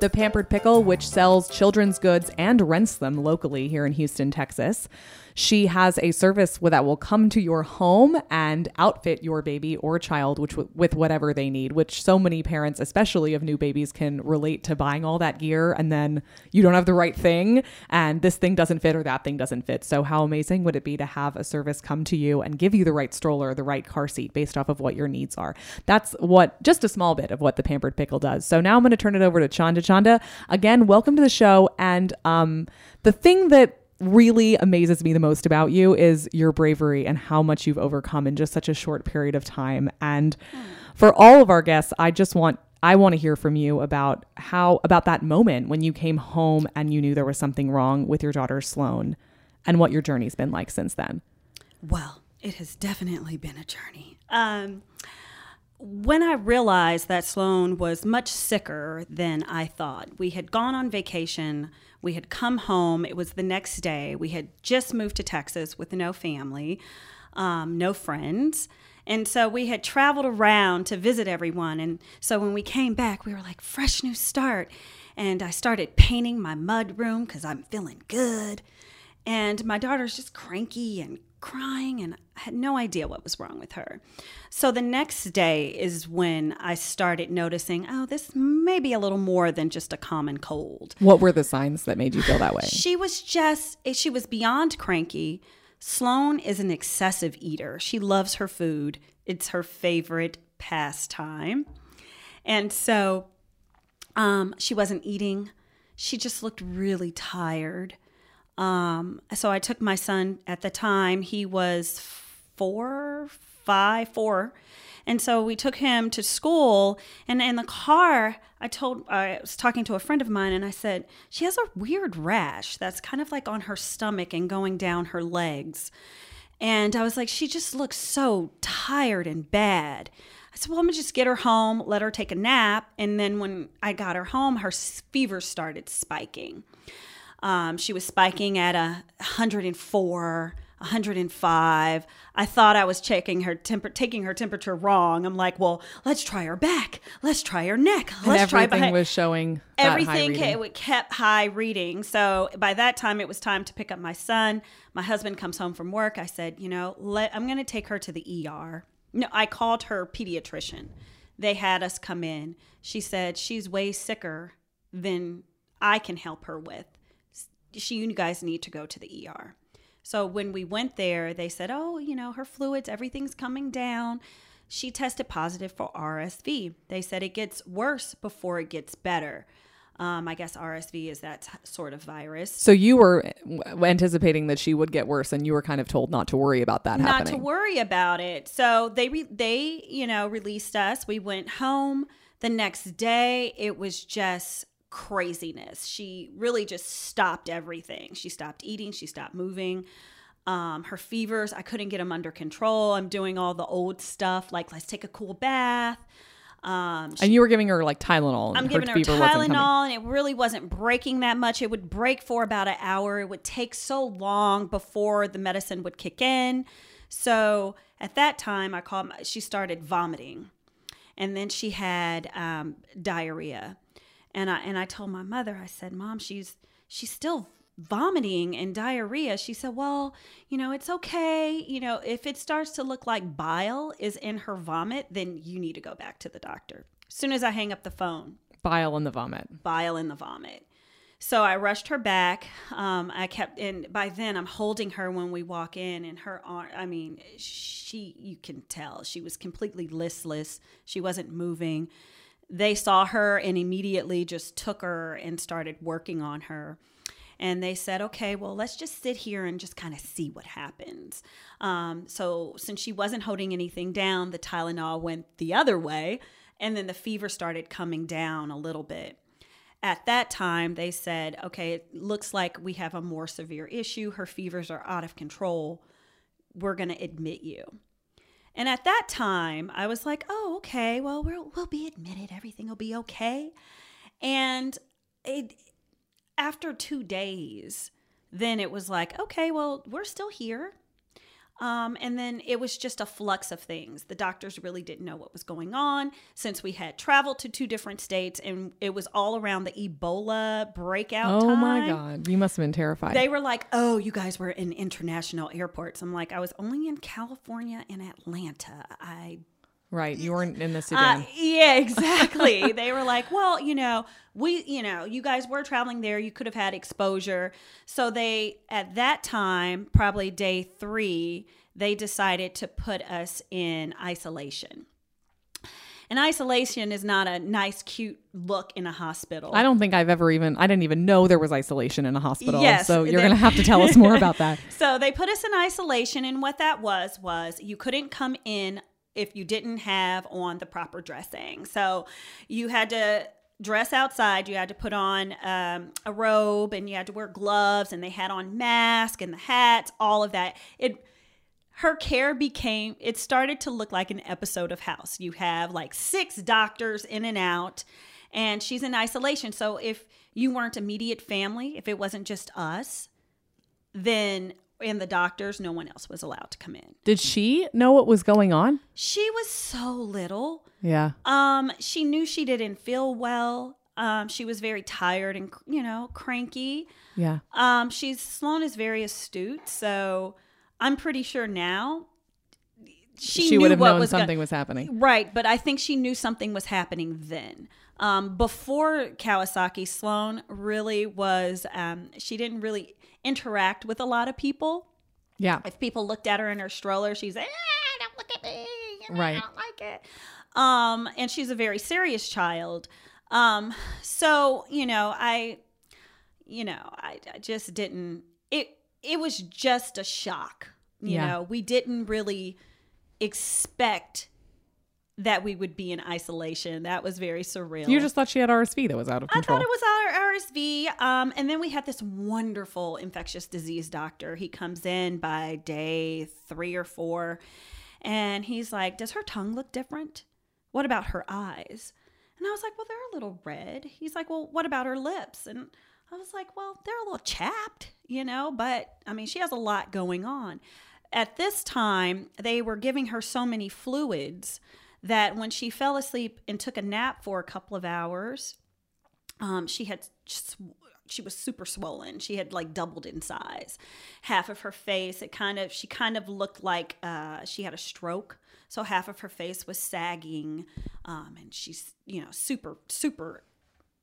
The Pampered Pickle, which sells children's goods and rents them locally here in Houston, Texas. She has a service that will come to your home and outfit your baby or child which with whatever they need, which so many parents, especially of new babies, can relate to buying all that gear and then you don't have the right thing and this thing doesn't fit or that thing doesn't fit. So how amazing would it be to have a service come to you and give you the right stroller, the right car seat based off of what your needs are? That's what just a small bit of what the Pampered Pickle does. So now I'm going to turn it over to Chanda. Chanda, again, welcome to the show and um the thing that really amazes me the most about you is your bravery and how much you've overcome in just such a short period of time. And for all of our guests, I just want I want to hear from you about how about that moment when you came home and you knew there was something wrong with your daughter Sloan and what your journey's been like since then. Well, it has definitely been a journey. Um, when I realized that Sloan was much sicker than I thought, we had gone on vacation we had come home. It was the next day. We had just moved to Texas with no family, um, no friends. And so we had traveled around to visit everyone. And so when we came back, we were like, fresh new start. And I started painting my mud room because I'm feeling good. And my daughter's just cranky and crying, and I had no idea what was wrong with her. So the next day is when I started noticing, oh, this may be a little more than just a common cold. What were the signs that made you feel that way? she was just, she was beyond cranky. Sloan is an excessive eater. She loves her food, it's her favorite pastime. And so um, she wasn't eating. She just looked really tired. Um, so I took my son at the time, he was four, five, four. And so we took him to school. And in the car, I told, I was talking to a friend of mine and I said, she has a weird rash that's kind of like on her stomach and going down her legs. And I was like, she just looks so tired and bad. I said, well, I'm gonna just get her home, let her take a nap. And then when I got her home, her fever started spiking. Um, she was spiking at a 104, 105. I thought I was checking her temper, taking her temperature wrong. I'm like, well, let's try her back. Let's try her neck. Let's and try everything was showing everything kept, kept high reading. So by that time, it was time to pick up my son. My husband comes home from work. I said, you know, let I'm going to take her to the ER. No, I called her pediatrician. They had us come in. She said she's way sicker than I can help her with she, you guys need to go to the ER. So when we went there, they said, oh, you know, her fluids, everything's coming down. She tested positive for RSV. They said it gets worse before it gets better. Um, I guess RSV is that sort of virus. So you were anticipating that she would get worse, and you were kind of told not to worry about that not happening. Not to worry about it. So they re- they you know released us. We went home. The next day, it was just craziness. She really just stopped everything. She stopped eating, she stopped moving. Um, her fevers, I couldn't get them under control. I'm doing all the old stuff, like let's take a cool bath. Um, she, and you were giving her like Tylenol. I'm giving her Tylenol, and it really wasn't breaking that much. It would break for about an hour. It would take so long before the medicine would kick in. So at that time, I called. My, she started vomiting, and then she had um, diarrhea. And I and I told my mother, I said, "Mom, she's she's still vomiting and diarrhea." She said, "Well, you know, it's okay. You know, if it starts to look like bile is in her vomit, then you need to go back to the doctor." As soon as I hang up the phone, bile in the vomit. Bile in the vomit. So I rushed her back. Um, I kept, and by then I'm holding her when we walk in, and her arm, I mean, she, you can tell she was completely listless. She wasn't moving they saw her and immediately just took her and started working on her. And they said, okay, well, let's just sit here and just kind of see what happens. Um, so, since she wasn't holding anything down, the Tylenol went the other way, and then the fever started coming down a little bit. At that time, they said, okay, it looks like we have a more severe issue. Her fevers are out of control. We're going to admit you. And at that time, I was like, oh, okay, well, we'll, we'll be admitted. Everything will be okay. And it, after two days, then it was like, okay, well, we're still here. Um, and then it was just a flux of things. The doctors really didn't know what was going on since we had traveled to two different states and it was all around the Ebola breakout. Oh my. God. You must have been terrified. They were like, "Oh, you guys were in international airports." I'm like, "I was only in California and Atlanta. I right. You weren't in the uh, yeah, exactly. they were like, well, you know, we, you know, you guys were traveling there. You could have had exposure. So they, at that time, probably day three, they decided to put us in isolation. And isolation is not a nice, cute look in a hospital. I don't think I've ever even, I didn't even know there was isolation in a hospital. Yes, so you're going to have to tell us more about that. So they put us in isolation, and what that was was you couldn't come in if you didn't have on the proper dressing. So you had to dress outside. You had to put on um, a robe, and you had to wear gloves, and they had on masks and the hats, all of that. It her care became it started to look like an episode of house you have like six doctors in and out and she's in isolation so if you weren't immediate family if it wasn't just us then and the doctors no one else was allowed to come in Did she know what was going on? she was so little Yeah. um she knew she didn't feel well um she was very tired and you know cranky Yeah. um, she's Sloan is very astute, so I'm pretty sure now she, She, knew would have what known gonna- something was happening. right, but I think she knew something was happening then. Um, before Kawasaki, Sloan really was. Um, she didn't really interact with a lot of people. Yeah. If people looked at her in her stroller, she's like, ah, "Don't look at me, you know, Right. I don't like it." Um, and she's a very serious child. Um, so you know, I, you know, I, I just didn't. It it was just a shock. You Yeah. know, we didn't really expect that we would be in isolation. That was very surreal. You just thought she had RSV that was out of control. I thought it was our RSV. Um, and then we had this wonderful infectious disease doctor. He comes in by day three or four, and he's like, "Does her tongue look different? What about her eyes?" And I was like, "Well, they're a little red." He's like, "Well, what about her lips?" And I was like, "Well, they're a little chapped, you know." But I mean, she has a lot going on. At this time, they were giving her so many fluids that when she fell asleep and took a nap for a couple of hours, um, she had sw- she was super swollen. She had like doubled in size. Half of her face, it kind of she kind of looked like uh, she had a stroke. So half of her face was sagging, um, and she's you know super super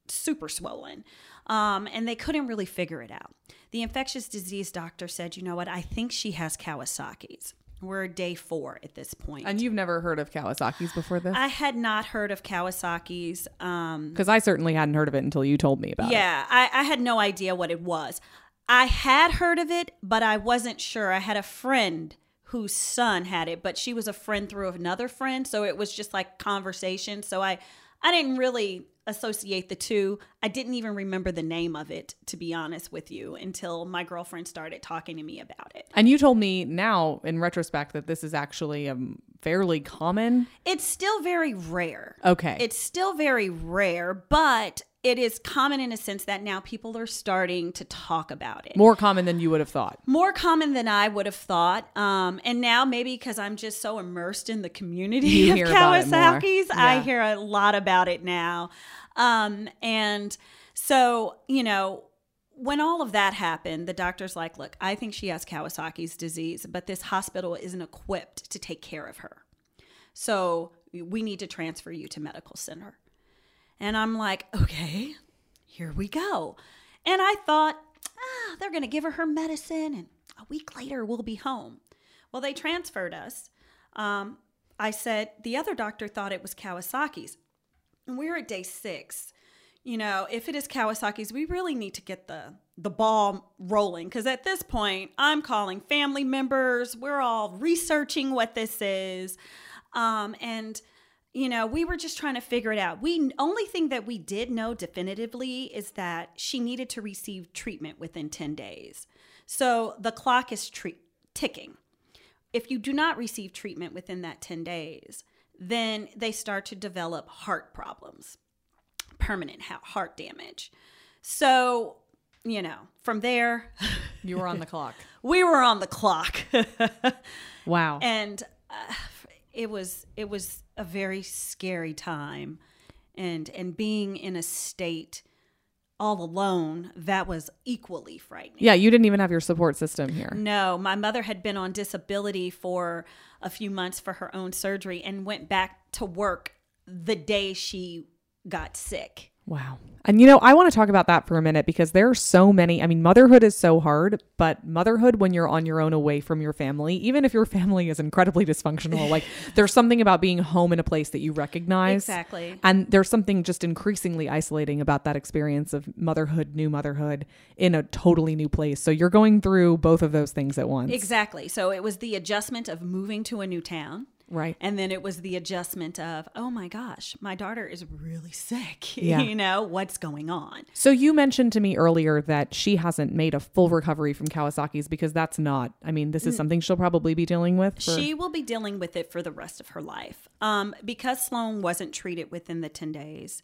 super swollen. Um, and they couldn't really figure it out. The infectious disease doctor said, you know what, I think she has Kawasaki's. We're day four at this point. and you've never heard of Kawasaki's before this? I had not heard of Kawasaki's. Um, Because I certainly hadn't heard of it until you told me about it. yeah, I, I had no idea what it was. I had heard of it, but I wasn't sure. I had a friend whose son had it, but she was a friend through another friend, so it was just like conversation. So I I didn't really associate the two. I didn't even remember the name of it, to be honest with you, until my girlfriend started talking to me about it. And you told me now, in retrospect, that this is actually um, fairly common. It's still very rare. Okay. It's still very rare, but it is common in a sense that now people are starting to talk about it. More common than you would have thought. more common than I would have thought. Um, and now maybe because I'm just so immersed in the community You of hear about it more. Kawasaki's, I hear a lot about it now. Um, and so, you know, when all of that happened, the doctor's like, look, I think she has Kawasaki's disease, but this hospital isn't equipped to take care of her. So we need to transfer you to medical center. And I'm like, okay, here we go. And I thought, ah, they're going to give her her medicine, and a week later we'll be home. Well, they transferred us. Um, I said, the other doctor thought it was Kawasaki's. And we're at day six. You know, if it is Kawasaki's, we really need to get the the ball rolling because at this point, I'm calling family members. We're all researching what this is, um, and you know, we were just trying to figure it out. We only thing that we did know definitively is that she needed to receive treatment within 10 days. So the clock is tre- ticking. If you do not receive treatment within that 10 days, then they start to develop heart problems, permanent ha- heart damage. So you know, from there, You were on the clock. we were on the clock. Wow. and uh, it was it was a very scary time. And and being in a state all alone that was equally frightening. Yeah, you didn't even have your support system here. no my mother had been on disability for a few months for her own surgery and went back to work the day she got sick Wow. And you know, I want to talk about that for a minute because there are so many. I mean, motherhood is so hard, but motherhood when you're on your own away from your family, even if your family is incredibly dysfunctional, like there's something about being home in a place that you recognize. Exactly. And there's something just increasingly isolating about that experience of motherhood, new motherhood in a totally new place. So you're going through both of those things at once. exactly so it was the adjustment of moving to a new town Right. And then it was the adjustment of, oh my gosh, my daughter is really sick. Yeah. you know, what's going on? So you mentioned to me earlier that she hasn't made a full recovery from Kawasaki's because that's not. I mean, this is something she'll probably be dealing with. For, She will be dealing with it for the rest of her life. Um, because Sloan wasn't treated within the 10 days,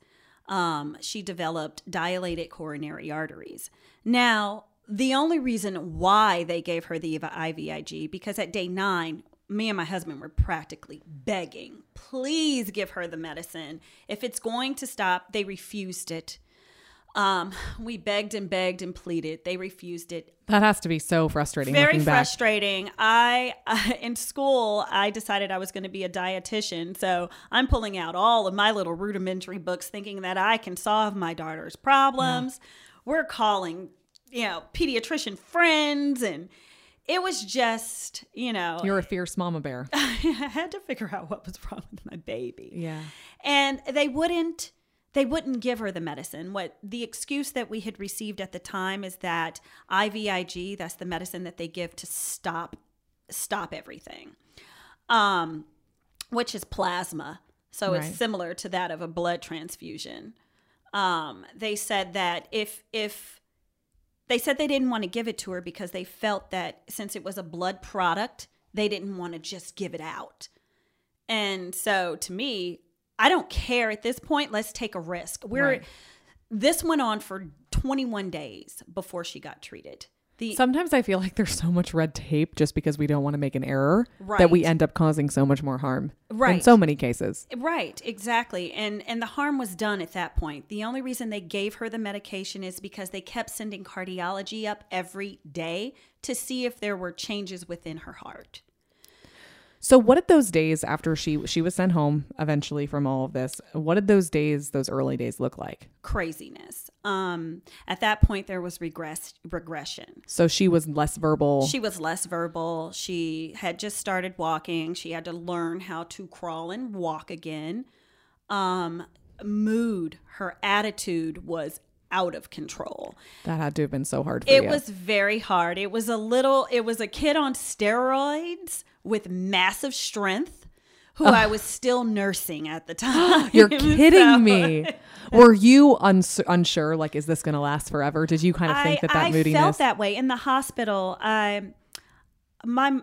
um, she developed dilated coronary arteries. Now, the only reason why they gave her the IVIG, because at day nine, me and my husband were practically begging, please give her the medicine. If it's going to stop, they refused it. Um, we begged and begged and pleaded. They refused it that has to be so frustrating. very frustrating. I uh, in school I decided I was going to be a dietitian, so I'm pulling out all of my little rudimentary books, thinking that I can solve my daughter's problems. We're calling, you know, pediatrician friends, and it was just, you know, You're a fierce mama bear. I had to figure out what was wrong with my baby Yeah. and they wouldn't they wouldn't give her the medicine what the excuse that we had received at the time is that IVIG that's the medicine that they give to stop stop everything um which is plasma so Right. it's similar to that of a blood transfusion um they said that if if they said they didn't want to give it to her because they felt that since it was a blood product they didn't want to just give it out and so to me, I don't care at this point. Let's take a risk. We're Right. this went on for 21 days before she got treated. The Sometimes I feel like there's so much red tape just because we don't want to make an error that we end up causing so much more harm. Right. In so many cases. Eh, right, exactly. And and the harm was done at that point. The only reason they gave her the medication is because they kept sending cardiology up every day to see if there were changes within her heart. So what did those days after she she was sent home eventually from all of this? What did those days, those early days look like? Craziness. Um at that point there was regress regression. So she was less verbal. She was less verbal. She had just started walking. She had to learn how to crawl and walk again. Um, mood, her attitude was out of control. that had to have been so hard for It you. was very hard. It was a little, it was a kid on steroids with massive strength who I was still nursing at the time. You're kidding So- me. Were you uns- unsure? Like, is this going to last forever? Did you kind of think I, that that I moodiness? felt that way in the hospital. I, my,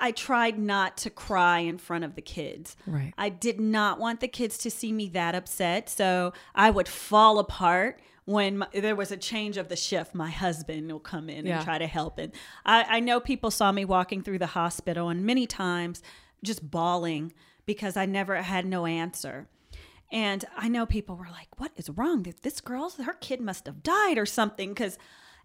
I tried not to cry in front of the kids. Right. I did not want the kids to see me that upset, so I would fall apart when my, there was a change of the shift. My husband will come in Yeah. and try to help, and I, I know people saw me walking through the hospital, and many times just bawling because I never had no answer. And I know people were like, "What is wrong? This girl's her kid must have died or something." Because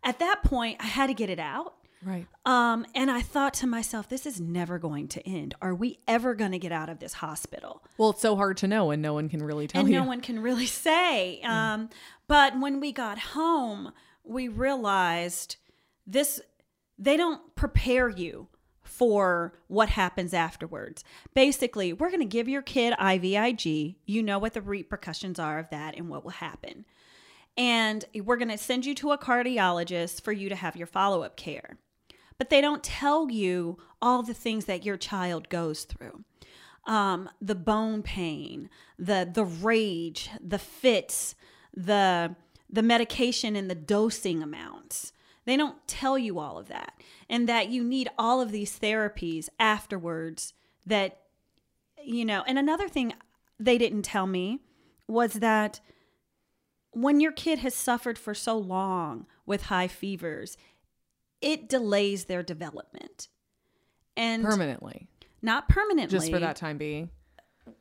at that point, I had to get it out. Right. Um, and I thought to myself, this is never going to end. Are we ever going to get out of this hospital? Well, it's so hard to know, and no one can really tell and you. no one can really say. Um, but when we got home, we realized this they don't prepare you for what happens afterwards. Basically, we're going to give your kid IVIG. You know what the repercussions are of that and what will happen. And we're going to send you to a cardiologist for you to have your follow up care. But they don't tell you all the things that your child goes through um, the bone pain, the the rage, the fits, the the medication and the dosing amounts. They don't tell you all of that, and that you need all of these therapies afterwards. That you know, and another thing they didn't tell me was that when your kid has suffered for so long with high fevers, it delays their development. And Permanently. not permanently. Just for that time being.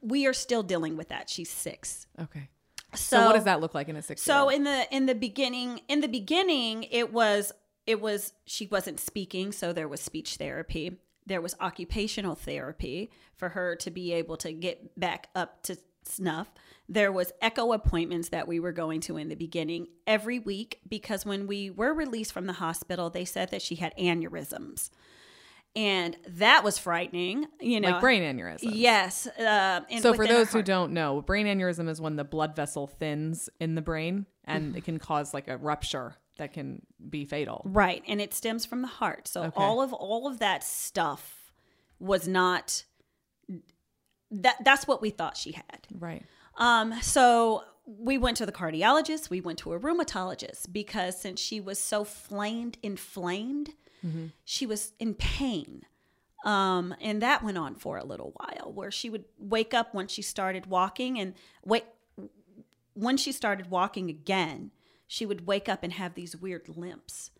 We are still dealing with that. She's six. Okay. So, So, what does that look like in a six year So old? in the in the beginning, in the beginning, it was it was she wasn't speaking, so there was speech therapy. There was occupational therapy for her to be able to get back up to snuff. There was echo appointments that we were going to in the beginning every week because when we were released from the hospital, they said that she had aneurysms. And that was frightening, you know. like brain aneurysm. Yes. Uh, and So for those who don't know, brain aneurysm is when the blood vessel thins in the brain and Mm-hmm. it can cause like a rupture that can be fatal. Right, and it stems from the heart. So Okay. all of all of that stuff was not that that's what we thought she had. Right. Um so we went to the cardiologist, we went to a rheumatologist because since she was so flamed inflamed, she was in pain. Um, and that went on for a little while where she would wake up when she started walking and wait when she started walking again, she would wake up and have these weird limps.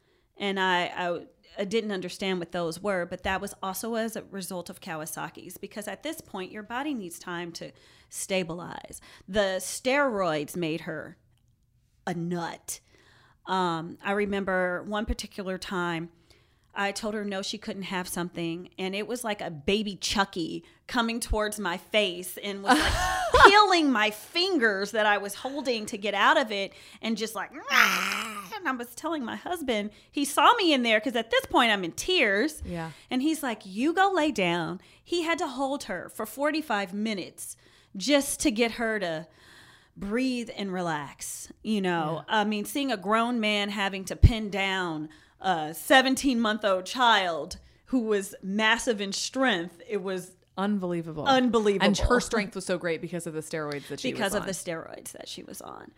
And I, I, I didn't understand what those were, but that was also as a result of Kawasaki's because at this point, your body needs time to stabilize. The steroids made her a nut. Um, I remember one particular time I told her no, she couldn't have something, and it was like a baby Chucky coming towards my face and was like peeling my fingers that I was holding to get out of it, and just like, and I was telling my husband, he saw me in there because at this point I'm in tears, Yeah. and he's like, "You go lay down." He had to hold her for 45 minutes just to get her to breathe and relax. You know, I mean, seeing a grown man having to pin down a 17 month old child who was massive in strength, it was Unbelievable. unbelievable. And her strength was so great because of the steroids that she was on. because of the steroids that she was on.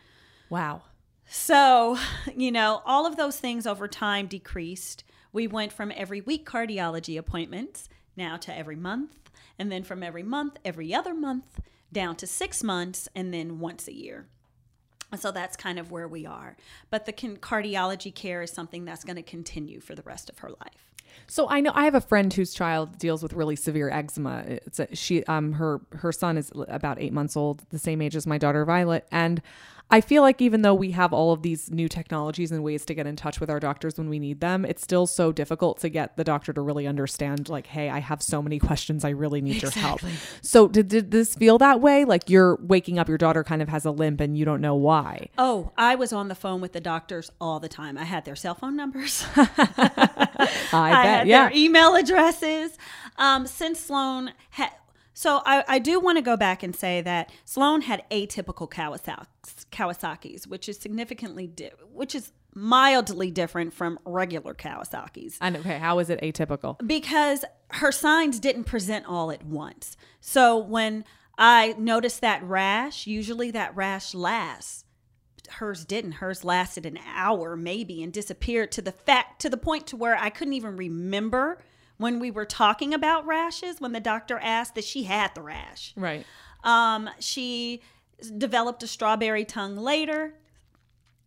Wow. So, you know, all of those things over time decreased. We went from every week cardiology appointments now to every month, and then from every month, every other month, down to six months, and then once a year. So that's kind of where we are. But the cardiology care is something that's going to continue for the rest of her life. So I know I have a friend whose child deals with really severe eczema. It's a, she um her her son is about 8 months old, the same age as my daughter Violet, and I feel like even though we have all of these new technologies and ways to get in touch with our doctors when we need them, it's still so difficult to get the doctor to really understand like, hey, I have so many questions, I really need your help. So did, did this feel that way? Like you're waking up, your daughter kind of has a limp and you don't know why. Oh, I was on the phone with the doctors all the time. I had their cell phone numbers. I, I bet. had Yeah. their email addresses. Um, since Sloan had, so I, I do want to go back and say that Sloan had atypical Kawasaki's, which is significantly, di- which is mildly different from regular Kawasaki's And okay, how is it atypical? because her signs didn't present all at once. So when I noticed that rash, usually that rash lasts. Hers didn't. Hers lasted an hour maybe and disappeared to the fact to the point to where I couldn't even remember when we were talking about rashes when the doctor asked that she had the rash. Right. Um, she developed a strawberry tongue later.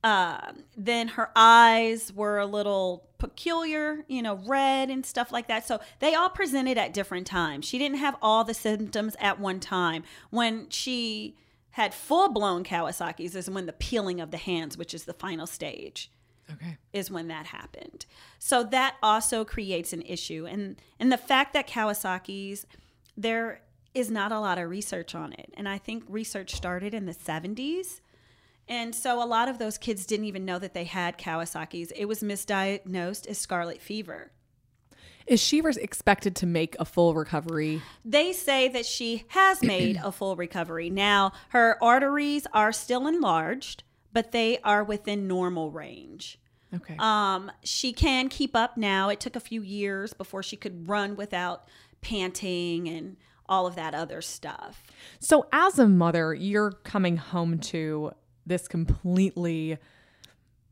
Um, then her eyes were a little peculiar, you know, red and stuff like that. So they all presented at different times. She didn't have all the symptoms at one time. When she had full blown Kawasaki's is when the peeling of the hands, which is the final stage Okay. is when that happened. So that also creates an issue. And and the fact that Kawasaki's there is not a lot of research on it. And I think research started in the 70s. And so a lot of those kids didn't even know that they had Kawasaki's. It was misdiagnosed as scarlet fever. Is she expected to make a full recovery? They say that she has made a full recovery. Now, her arteries are still enlarged, but they are within normal range. Okay. Um, she can keep up now. It took a few years before she could run without panting and all of that other stuff. So, as a mother, you're coming home to this completely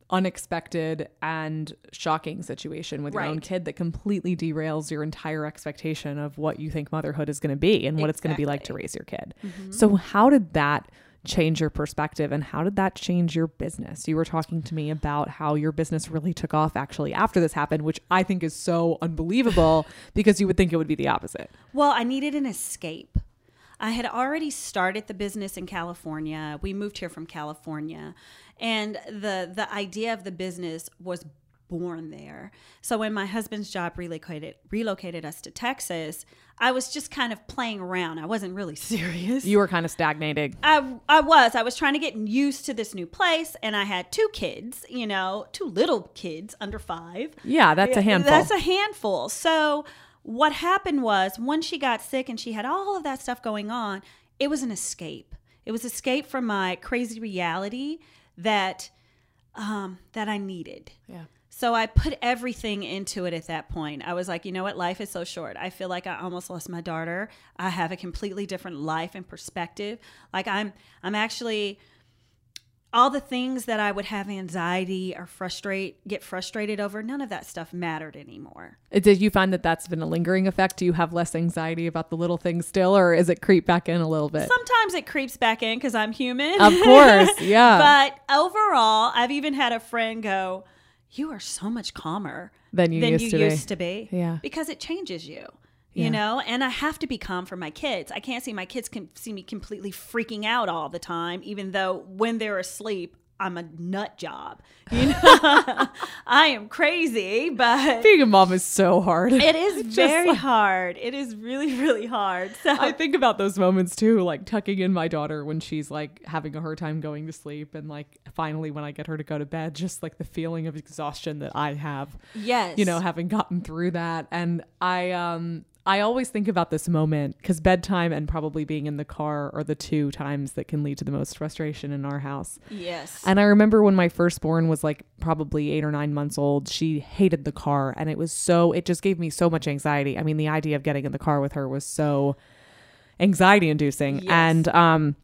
unexpected and shocking situation with your own kid that completely derails your entire expectation of what you think motherhood is going to be and what it's going to be like to raise your kid. So, how did that change your perspective and how did that change your business? You were talking to me about how your business really took off actually after this happened, which I think is so unbelievable because you would think it would be the opposite. Well, I needed an escape. I had already started the business in California. We moved here from California, and the the idea of the business was born there. So when my husband's job relocated relocated us to Texas, I was just kind of playing around. I wasn't really serious. You were kind of stagnating. I I was. I was trying to get used to this new place and I had two kids, you know, two little kids under 5. Yeah, that's a handful. That's a handful. So what happened was when she got sick and she had all of that stuff going on, it was an escape. It was escape from my crazy reality that um, that I needed. yeah. So I put everything into it at that point. I was like, you know what? Life is so short. I feel like I almost lost my daughter. I have a completely different life and perspective. Like I'm I'm actually all the things that I would have anxiety or frustrate get frustrated over, none of that stuff mattered anymore. Uh, Did you find that that's been a lingering effect? Do you have less anxiety about the little things still, or is it creep back in a little bit? Sometimes it creeps back in because I'm human. Of course, yeah. but overall, I've even had a friend go, "You are so much calmer Than you than used you to be." used to be." Yeah. because it changes you. Yeah. You know, and I have to be calm for my kids. I can't see my kids can see me completely freaking out all the time, even though when they're asleep, I'm a nut job. You know, I am crazy, but Being a mom is so hard. it is very like- hard. It is really, really hard. So I think about those moments too, like tucking in my daughter when she's like having a hard time going to sleep, and like finally when I get her to go to bed, just like the feeling of exhaustion that I have, yes, you know, having gotten through that. And I, um, I always think about this moment because bedtime and probably being in the car are the two times that can lead to the most frustration in our house. yes, And I remember when my firstborn was like probably eight or nine months old, she hated the car. And it was so, it just gave me so much anxiety. I mean, the idea of getting in the car with her was so anxiety inducing. Yes. And, um,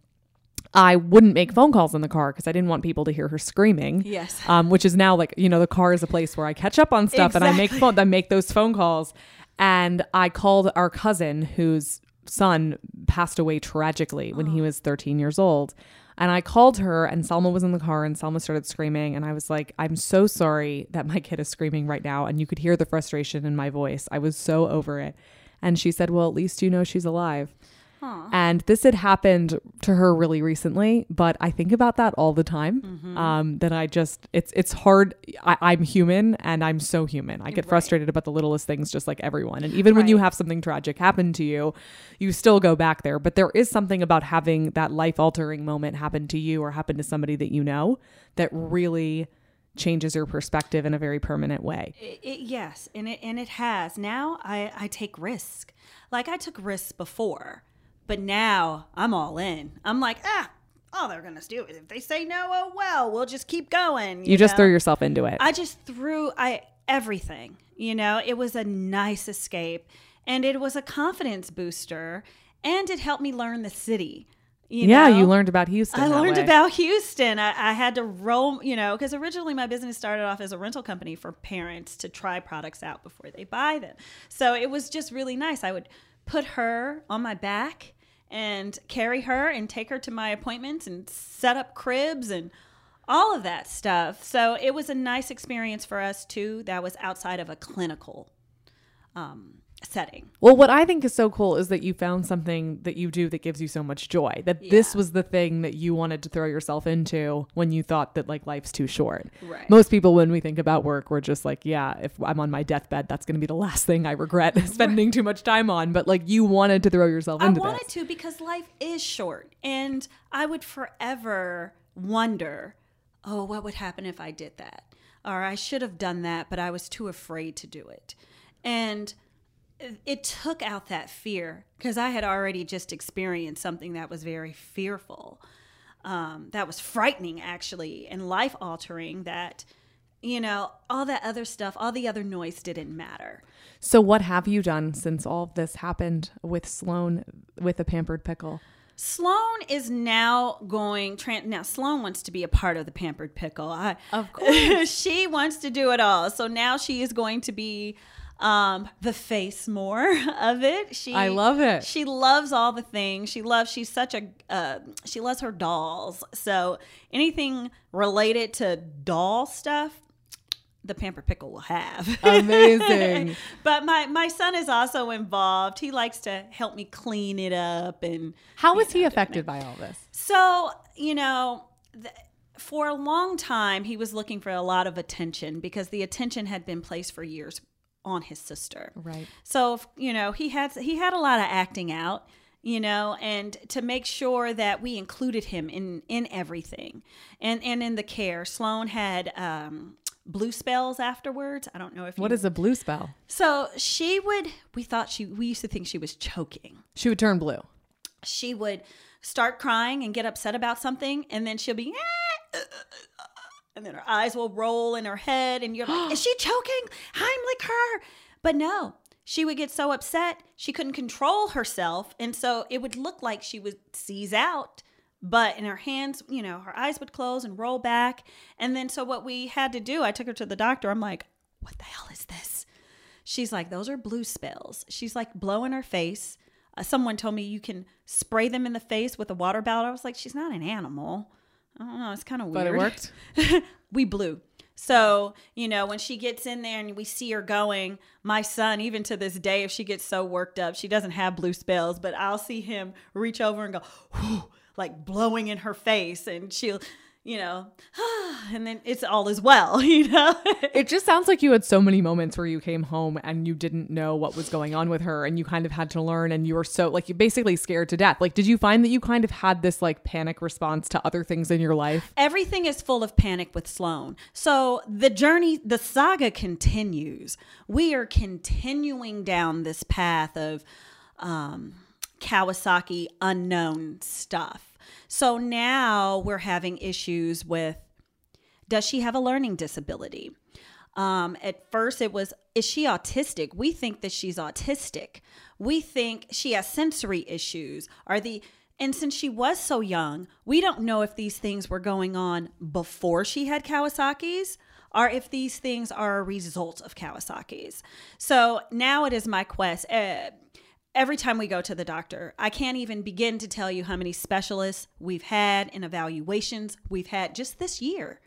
I wouldn't make phone calls in the car because I didn't want people to hear her screaming. yes. Um, which is now like you know the car is a place where I catch up on stuff and I make phone I make those phone calls. And I called our cousin whose son passed away tragically when he oh. was 13 years old. And I called her and Selma was in the car and Selma started screaming and I was like, I'm so sorry that my kid is screaming right now and you could hear the frustration in my voice. I was so over it. And she said, "Well, at least you know she's alive." And this had happened to her really recently, but I think about that all the time. Mm-hmm. Um, that I just it's it's hard. I, I'm human and I'm so human. I get Right. frustrated about the littlest things, just like everyone. And even when you have something tragic happen to you, you still go back there. But there is something about having that life altering moment happen to you or happen to somebody that you know that really changes your perspective in a very permanent way. It, it, yes, and it and it has. Now I I take risk. Like I took risks before, but now I'm all in. I'm like, ah, all they're gonna do is if they say no, oh well, we'll just keep going. You just know? throw yourself into it. I just threw I everything. You know, it was a nice escape, and it was a confidence booster, and it helped me learn the city. You yeah, know? you learned about Houston. I learned way. about Houston. I, I had to roam, you know, because originally my business started off as a rental company for parents to try products out before they buy them. So it was just really nice. I would put her on my back and carry her and take her to my appointments and set up cribs and all of that stuff. So it was a nice experience for us too. That was outside of a clinical um, setting. Well, what I think is so cool is that you found something that you do that gives you so much joy. That this was the thing that you wanted to throw yourself into when you thought that like life's too short. Right. Most people, when we think about work, we're just like, yeah, if I'm on my deathbed, that's going to be the last thing I regret spending too much time on. But like you wanted to throw yourself I into wanted to because life is short, and I would forever wonder, oh, what would happen if I did that, or I should have done that, but I was too afraid to do it, and it- took out that fear because I had already just experienced something that was very fearful, um, that was frightening actually, and life altering. That you know, all that other stuff, all the other noise didn't matter. So, what have you done since all of this happened with Sloan with the Pampered Pickle? Sloan is now going. Tran- now Sloan wants to be a part of the Pampered Pickle. I, Of course. she wants to do it all. So now she is going to be um, the face more of it. She I love it. She loves all the things. She loves. She's such a. Uh, she loves her dolls. So anything related to doll stuff, the Pamper Pickle will have. Amazing. but my my son is also involved. He likes to help me clean it up and. How was he affected by all this? So you know. Th- for a long time, he was looking for a lot of attention because the attention had been placed for years on his sister. Right. So, you know, he had he had a lot of acting out, you know, and to make sure that we included him in in everything. And and in the care. Sloan had um blue spells afterwards. I don't know if you, What is a blue spell? So, she would we thought she we used to think she was choking. She would turn blue. She would start crying and get upset about something and then she'll be ah, uh, uh, and then her eyes will roll in her head and you're like is she choking? Heimlich her. But no she would get so upset she couldn't control herself. And so it would look like she would seize out but in her hands you know her eyes would close and roll back. And then so what we had to do i took her to the doctor. I'm like what the hell is this? She's like those are blue spells. She's like blowing her face. Uh, someone told me you can spray them in the face with a water bottle. I was like she's not an animal I don't know. It's kind of weird. But it worked. we blew. So, you know, when she gets in there and we see her going, my son, even to this day, if she gets so worked up, she doesn't have blue spells, but I'll see him reach over and go, like blowing in her face. And she'll, you know, and then it's all as well, you know? It just sounds like you had so many moments where you came home and you didn't know what was going on with her and you kind of had to learn and you were so like you basically scared to death. Like did you find that you kind of had this like panic response to other things in your life? Everything is full of panic with Sloan. So the journey, the saga continues. We are continuing down this path of um, Kawasaki unknown stuff. So now we're having issues with does she have a learning disability? Um, at first, it was is she autistic? We think that she's autistic. We think she has sensory issues. Are the and since she was so young, we don't know if these things were going on before she had Kawasaki's or if these things are a result of Kawasaki's. So now it is my quest. Uh, every time we go to the doctor, I can't even begin to tell you how many specialists we've had and evaluations we've had just this year.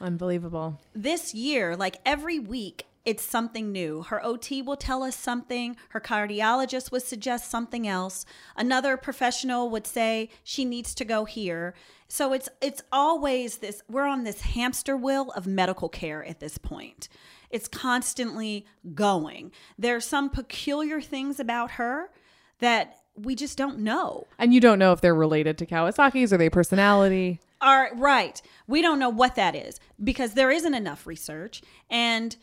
Unbelievable. This year, like every week, it's something new. Her OT will tell us something. Her cardiologist would suggest something else. Another professional would say she needs to go here. So it's it's always this we're on this hamster wheel of medical care at this point. It's constantly going. There's some peculiar things about her that we just don't know. And you don't know if they're related to Kawasaki's or they personality. Are right. We don't know what that is because there isn't enough research and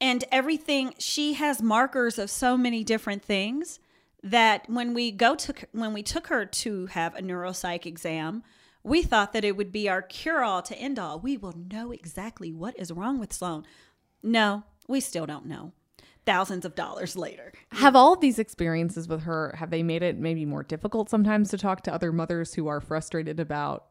and everything she has markers of so many different things that when we go to when we took her to have a neuropsych exam, we thought that it would be our cure all to end all. We will know exactly what is wrong with Sloan. No, we still don't know. Thousands of dollars later. Have all of these experiences with her have they made it maybe more difficult sometimes to talk to other mothers who are frustrated about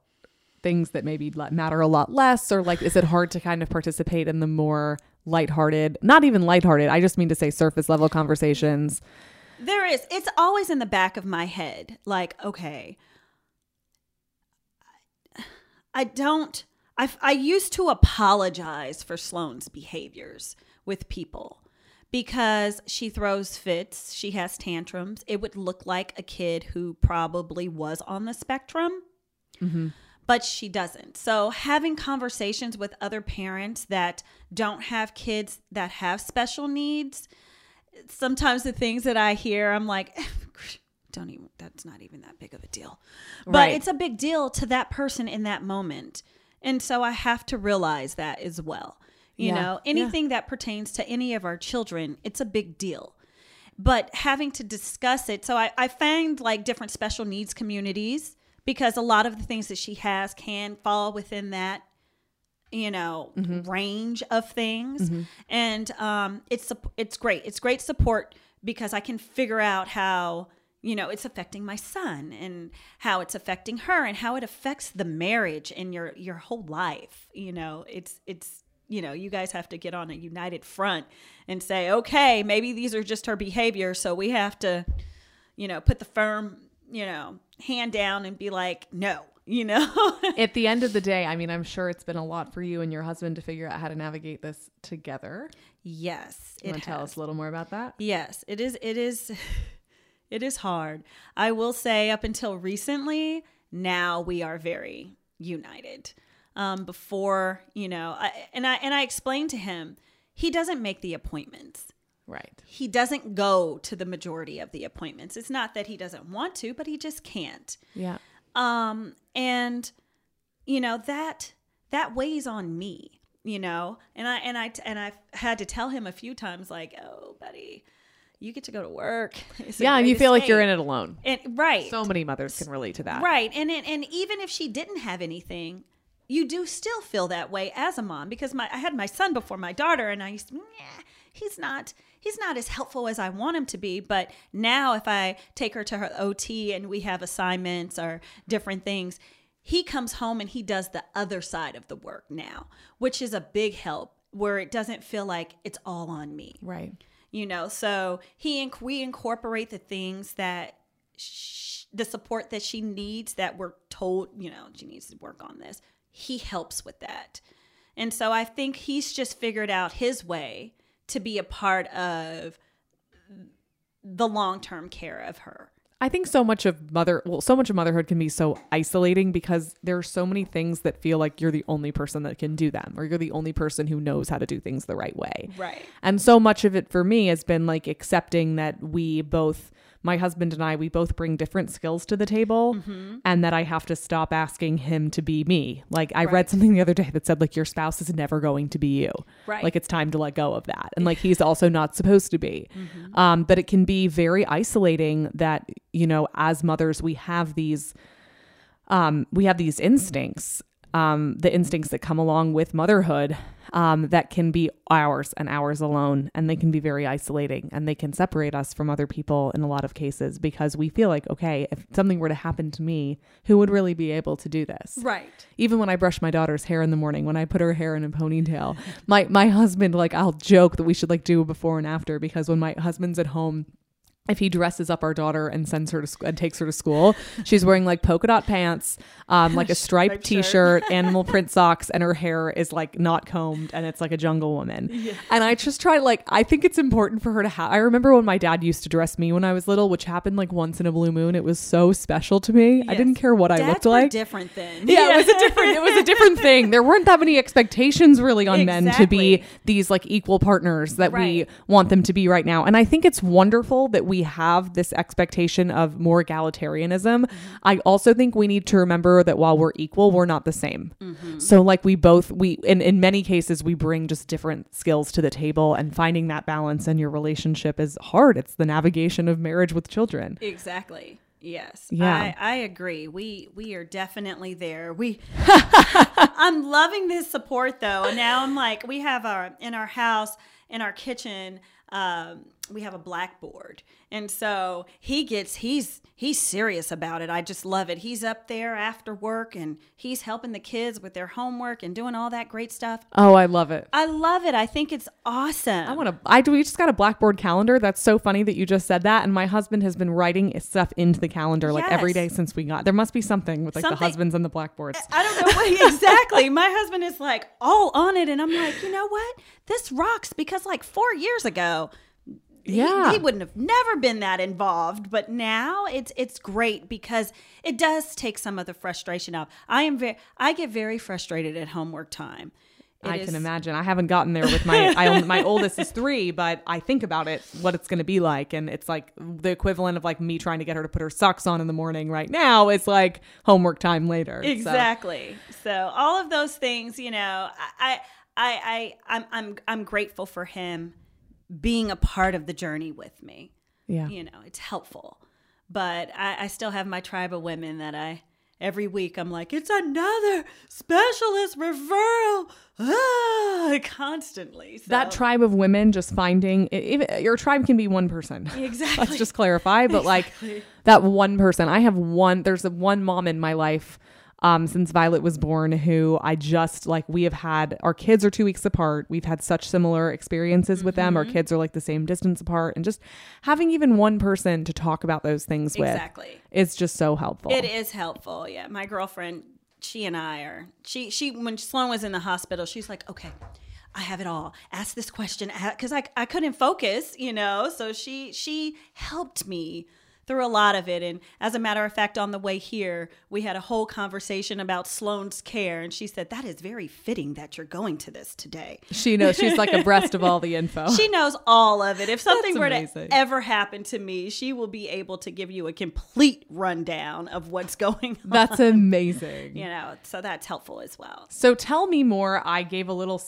things that maybe matter a lot less or like is it hard to kind of participate in the more lighthearted, not even lighthearted, I just mean to say surface level conversations. There is. It's always in the back of my head. Like, okay, I don't. I, I used to apologize for Sloan's behaviors with people because she throws fits, she has tantrums. It would look like a kid who probably was on the spectrum. Mm-hmm but she doesn't. So, having conversations with other parents that don't have kids that have special needs, sometimes the things that I hear, I'm like, don't even, that's not even that big of a deal. But right. it's a big deal to that person in that moment. And so I have to realize that as well. You yeah. know, anything yeah. that pertains to any of our children, it's a big deal. But having to discuss it, so I, I find like different special needs communities because a lot of the things that she has can fall within that you know mm-hmm. range of things mm-hmm. and um it's it's great it's great support because i can figure out how you know it's affecting my son and how it's affecting her and how it affects the marriage and your your whole life you know it's it's you know, you guys have to get on a united front and say, okay, maybe these are just her behavior. So we have to, you know, put the firm, you know, hand down and be like, no, you know? At the end of the day, I mean, I'm sure it's been a lot for you and your husband to figure out how to navigate this together. yes. You It want to tell us a little more about that? Yes, it is. It is. It is hard. I will say, up until recently, now we are very united. Um, before, you know, I, and I and I explained to him, he doesn't make the appointments. Right. He doesn't go to the majority of the appointments. It's not that he doesn't want to, but he just can't. Yeah. Um, and you know that that weighs on me, you know, and I and I and I've had to tell him a few times, like, oh, buddy, you get to go to work. Yeah, and you feel like you're in it alone. And right, So many mothers can relate to that. right, and and and even if she didn't have anything. You do still feel that way as a mom because my I had my son before my daughter and I used to "Nah, he's not he's not as helpful as I want him to be but now if I take her to her OT and we have assignments or different things he comes home and he does the other side of the work now which is a big help where it doesn't feel like it's all on me Right. You know so he and we incorporate the things that sh- the support that she needs that we're told you know she needs to work on this. He helps with that. And so i think he's just figured out his way to be a part of the long-term care of her I think so much of mother, well, so much of motherhood can be so isolating because there are so many things that feel like you're the only person that can do them, or you're the only person who knows how to do things the right way. right And so much of it for me has been like accepting that we both, my husband and I, we both bring different skills to the table and that I have to stop asking him to be me. Like I read something the other day that said like your spouse is never going to be you. Right. Like it's time to let go of that. And like he's also not supposed to be. Um, but it can be very isolating that, you know, as mothers we have these um, we have these instincts, um, the instincts that come along with motherhood, um, that can be hours and hours alone, and they can be very isolating, and they can separate us from other people in a lot of cases because we feel like, okay, if something were to happen to me, who would really be able to do this? right Even when I brush my daughter's hair in the morning, when I put her hair in a ponytail, my my husband like I'll joke that we should like do a before and after because when my husband's at home. If he dresses up our daughter and sends her to sc- and takes her to school, she's wearing like polka dot pants, um, like a striped t-shirt, animal print socks, and her hair is like not combed and it's like a jungle woman. And I just try like I think it's important for her to have. I remember when my dad used to dress me when I was little, which happened like once in a blue moon. It was so special to me. I didn't care what I looked like different then yeah, it was a different it was a different thing. There weren't that many expectations really on men to be these like equal partners that we want them to be right now. And I think it's wonderful that we have this expectation of more egalitarianism. Mm-hmm. I also think we need to remember that while we're equal, we're not the same. Mm-hmm. So like we both we in in many cases we bring just different skills to the table and finding that balance in your relationship is hard. It's the navigation of marriage with children. Exactly. Yes. Yeah. I, I agree. We we are definitely there. We I'm loving this support though. And now I'm like, we have our in our house, in our kitchen, um, we have a blackboard. And so he gets he's he's serious about it. I just love it. He's up there after work and he's helping the kids with their homework and doing all that great stuff. Oh, I love it. I love it. I think it's awesome. I want to. I do. We just got a Blackboard calendar. That's so funny that you just said that. And my husband has been writing stuff into the calendar like every Yes. day since we got. There must be something with like the husbands and the blackboards. I don't know what exactly. My husband is like all on it, and I'm like, you know what? This rocks because like four years ago, Yeah. he, wouldn't have never been that involved. But now it's it's great because it does take some of the frustration out. I am very I get very frustrated at homework time. It I is- can imagine. I haven't gotten there with my. I, my oldest is three, but I think about it, what it's going to be like, and it's like the equivalent of like me trying to get her to put her socks on in the morning. Right now, it's like homework time later. So- Exactly. So. all of those things, you know, I, I, I, I'm, I'm, I'm grateful for him being a part of the journey with me. yeah. You know, it's helpful, but I, I still have my tribe of women that I every week I'm like, it's another specialist referral, ah, constantly. So. That tribe of women just finding if, your tribe can be one person. Exactly. Let's just clarify, but like that one person. I have one. There's one mom in my life um, since Violet was born, who I just like, we have had our kids are two weeks apart. We've had such similar experiences with them. Our Mm-hmm. kids are like the same distance apart. And just having even one person to talk about those things with Exactly. is just so helpful. It is helpful. Yeah, my girlfriend, she and I are. She she when Sloan was in the hospital, she's like, okay. I have it all. Ask this question because I, I couldn't focus, you know. So she she helped me through a lot of it. And as a matter of fact, on the way here, we had a whole conversation about Sloan's care, and she said that is very fitting that you're going to this today. She knows she's like abreast of all the info. She knows all of it. If something were to ever happen to me, she will be able to give you a complete rundown of what's going on. That's amazing. you know, so that's helpful as well. So tell me more. I gave a little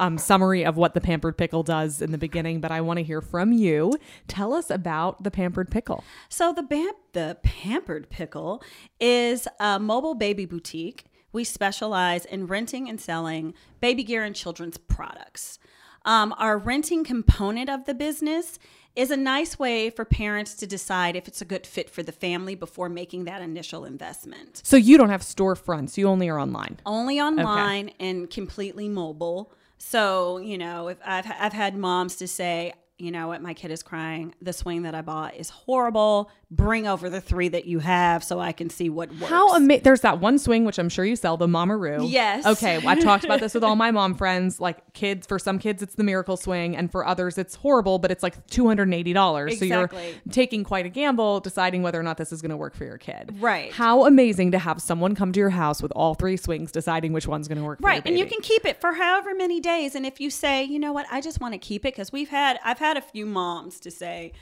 um, summary of what the pampered pickle does in the beginning, but I want to hear from you. Tell us about the pampered pickle. So the bam- the Pampered Pickle is a mobile baby boutique. We specialize in renting and selling baby gear and children's products. Um, our renting component of the business is a nice way for parents to decide if it's a good fit for the family before making that initial investment. So you don't have storefronts; you only are online. only online and completely mobile. So, you know, if I've, I've had moms to say, you know what, my kid is crying. The swing that I bought is horrible. Bring over the three that you have so I can see what works. How amazing! There's that one swing which I'm sure you sell, the Mamaroo. Yes. Okay, I talked about this with all my mom friends. Like kids, for some kids it's the miracle swing, and for others it's horrible, but it's like two hundred and eighty dollars. So you're taking quite a gamble, deciding whether or not this is going to work for your kid. Right. How amazing to have someone come to your house with all three swings, deciding which one's going to work. for Right, and you can keep it for however many days. And if you say, you know what, I just want to keep it, because we've had, I've had a few moms to say,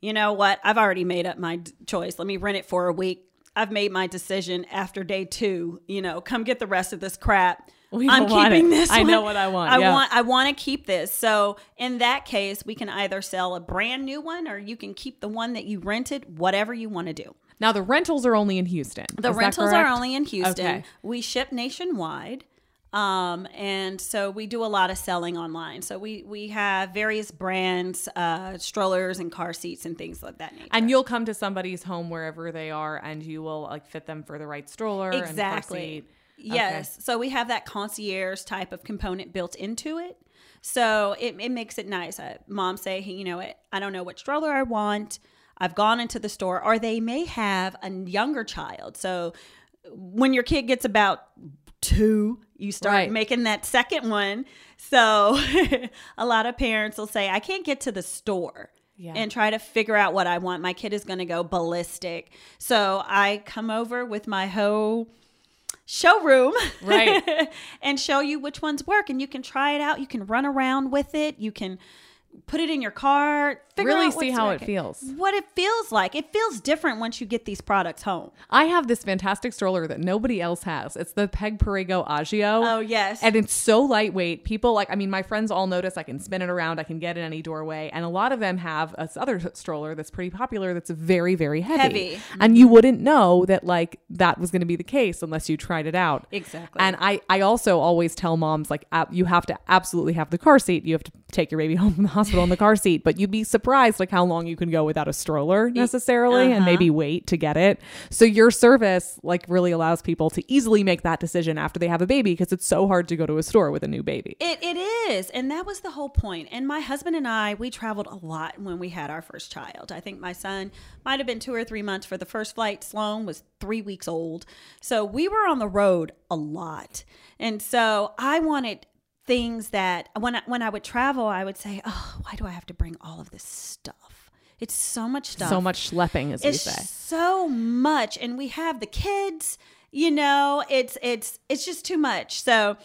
you know what, I've already made up my d- choice. Let me rent it for a week. I've made my decision after day two. You know, come get the rest of this crap. We I'm keeping this. I know what I want, I yeah. want. I want to keep this. So in that case, we can either sell a brand new one, or you can keep the one that you rented. Whatever you want to do. Now the rentals are only in Houston. The Is rentals are only in Houston. Okay. We ship nationwide. Um, and so we do a lot of selling online. So we we have various brands, uh, strollers and car seats and things like that nature. And you'll come to somebody's home wherever they are, and you will like fit them for the right stroller. And car exactly. seat. Yes. So we have that concierge type of component built into it. So it, it makes it nice. Uh, Mom say, hey, you know what? I don't know what stroller I want. I've gone into the store, or they may have a younger child. So when your kid gets about two, you start Right. making that second one. So a lot of parents will say, I can't get to the store. Yeah. And try to figure out what I want. My kid is going to go ballistic. So I come over with my whole showroom Right. and show you which ones work and you can try it out you can run around with it you can put it in your car figure Really out see how it feels. what it feels like it feels different once you get these products home I have this fantastic stroller that nobody else has. It's the Peg Perego Agio. oh yes And it's so lightweight. People like, I mean, my friends all notice I can spin it around, I can get in any doorway. And a lot of them have this other stroller that's pretty popular that's very, very heavy. Heavy. And you wouldn't know that like that was going to be the case unless you tried it out. Exactly. And I, I also always tell moms like you have to absolutely have the car seat. You have to take your baby home from the hospital in the car seat, but you'd be surprised like how long you can go without a stroller necessarily and uh-huh. maybe wait to get it. So your service like really allows people to easily make that decision after they have a baby because it's so hard to go to a store with a new baby. It, it is. And that was the whole point. And my husband and I, we traveled a lot when we had our first child. I think my son might have been two or three months for the first flight. Sloan was three weeks old. So we were on the road a lot. And so I wanted things that when I, when I would travel, I would say, oh, why do I have to bring all of this stuff? It's so much stuff. So much schlepping, as we say. so much and we have the kids you know it's it's it's just too much so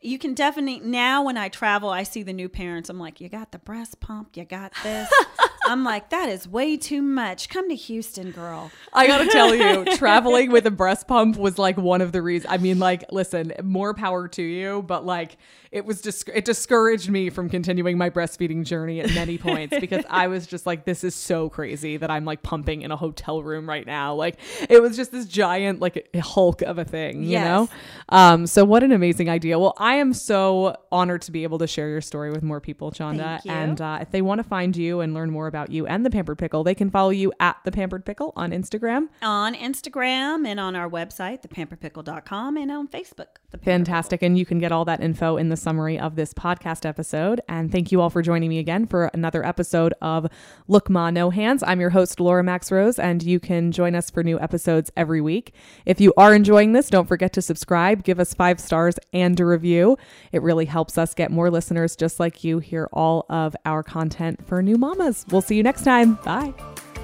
you can definitely now when i travel i see the new parents i'm like you got the breast pump you got this i'm like that is way too much come to houston girl I gotta tell you, traveling with a breast pump was like one of the reasons. I mean, like, listen, more power to you, but like, it was just it discouraged me from continuing my breastfeeding journey at many points because I was just like, this is so crazy that I'm like pumping in a hotel room right now. Like, it was just this giant like hulk of a thing, you Yes. know. Um, so what an amazing idea. Well, I am so honored to be able to share your story with more people, Chanda. And uh, if they want to find you and learn more about about you and the Pampered Pickle, they can follow you at the Pampered Pickle on Instagram. On Instagram and on our website, thepamperedpickle.com, and on Facebook. Fantastic. And you can get all that info in the summary of this podcast episode. And thank you all for joining me again for another episode of Look Ma No Hands. I'm your host, Laura Max Rose, and you can join us for new episodes every week. If you are enjoying this, don't forget to subscribe, give us five stars and a review. It really helps us get more listeners just like you hear all of our content for new mamas. We'll see you next time. Bye.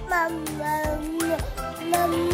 Mama, mama.